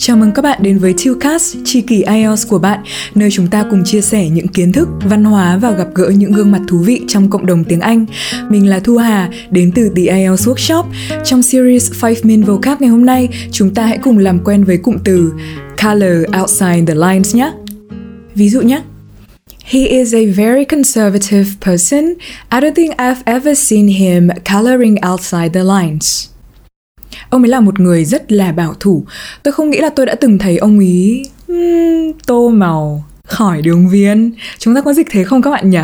Chào mừng các bạn đến với Tillcast, chi kỷ IELTS của bạn, nơi chúng ta cùng chia sẻ những kiến thức, văn hóa và gặp gỡ những gương mặt thú vị trong cộng đồng tiếng Anh. Mình là Thu Hà, đến từ The IELTS Workshop. Trong series 5 Min Vocab ngày hôm nay, chúng ta hãy cùng làm quen với cụm từ color outside the lines nhé. Ví dụ nhé. He is a very conservative person. I don't think I've ever seen him coloring outside the lines. Ông ấy là một người rất là bảo thủ. Tôi không nghĩ là tôi đã từng thấy ông ấy um, tô màu khỏi đường viên chúng ta có dịch thế không các bạn nhỉ?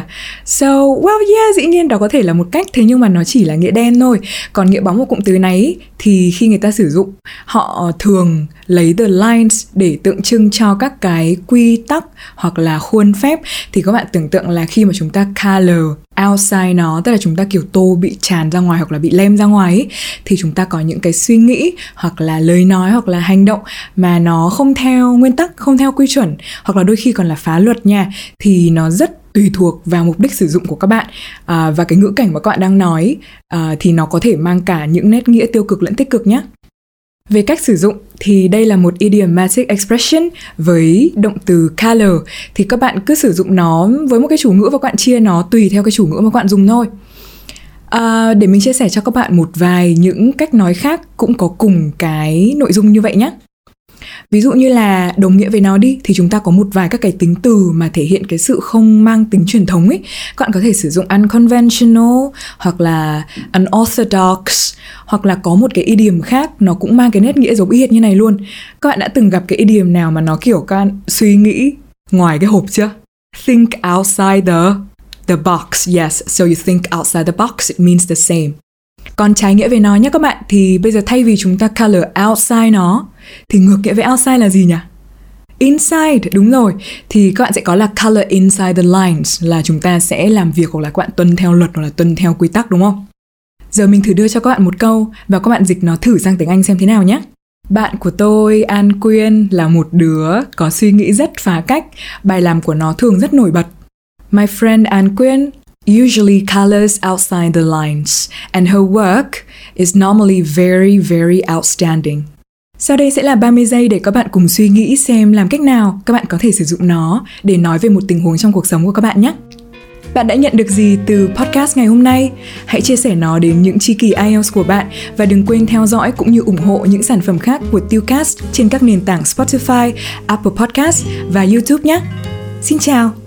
So well yeah dĩ nhiên đó có thể là một cách thế nhưng mà nó chỉ là nghĩa đen thôi. Còn nghĩa bóng của cụm từ này thì khi người ta sử dụng họ thường lấy the lines để tượng trưng cho các cái quy tắc hoặc là khuôn phép. Thì các bạn tưởng tượng là khi mà chúng ta color outside nó tức là chúng ta kiểu tô bị tràn ra ngoài hoặc là bị lem ra ngoài ấy, thì chúng ta có những cái suy nghĩ hoặc là lời nói hoặc là hành động mà nó không theo nguyên tắc không theo quy chuẩn hoặc là đôi khi còn là phá luật nha thì nó rất tùy thuộc vào mục đích sử dụng của các bạn à, và cái ngữ cảnh mà các bạn đang nói à, thì nó có thể mang cả những nét nghĩa tiêu cực lẫn tích cực nhé về cách sử dụng thì đây là một idiomatic expression với động từ color. Thì các bạn cứ sử dụng nó với một cái chủ ngữ và các bạn chia nó tùy theo cái chủ ngữ mà các bạn dùng thôi. À, để mình chia sẻ cho các bạn một vài những cách nói khác cũng có cùng cái nội dung như vậy nhé ví dụ như là đồng nghĩa với nó đi thì chúng ta có một vài các cái tính từ mà thể hiện cái sự không mang tính truyền thống ấy. Các bạn có thể sử dụng unconventional hoặc là unorthodox hoặc là có một cái idiom khác nó cũng mang cái nét nghĩa giống y hệt như này luôn các bạn đã từng gặp cái idiom nào mà nó kiểu các bạn suy nghĩ ngoài cái hộp chưa think outside the the box yes so you think outside the box it means the same còn trái nghĩa về nó nhé các bạn thì bây giờ thay vì chúng ta color outside nó thì ngược nghĩa với outside là gì nhỉ? Inside, đúng rồi. Thì các bạn sẽ có là color inside the lines là chúng ta sẽ làm việc hoặc là các bạn tuân theo luật hoặc là tuân theo quy tắc đúng không? Giờ mình thử đưa cho các bạn một câu và các bạn dịch nó thử sang tiếng Anh xem thế nào nhé. Bạn của tôi, An Quyên, là một đứa có suy nghĩ rất phá cách. Bài làm của nó thường rất nổi bật. My friend An Quyên usually colors outside the lines, and her work is normally very, very outstanding. Sau đây sẽ là 30 giây để các bạn cùng suy nghĩ xem làm cách nào các bạn có thể sử dụng nó để nói về một tình huống trong cuộc sống của các bạn nhé. Bạn đã nhận được gì từ podcast ngày hôm nay? Hãy chia sẻ nó đến những tri kỷ IELTS của bạn và đừng quên theo dõi cũng như ủng hộ những sản phẩm khác của Tillcast trên các nền tảng Spotify, Apple Podcast và YouTube nhé. Xin chào!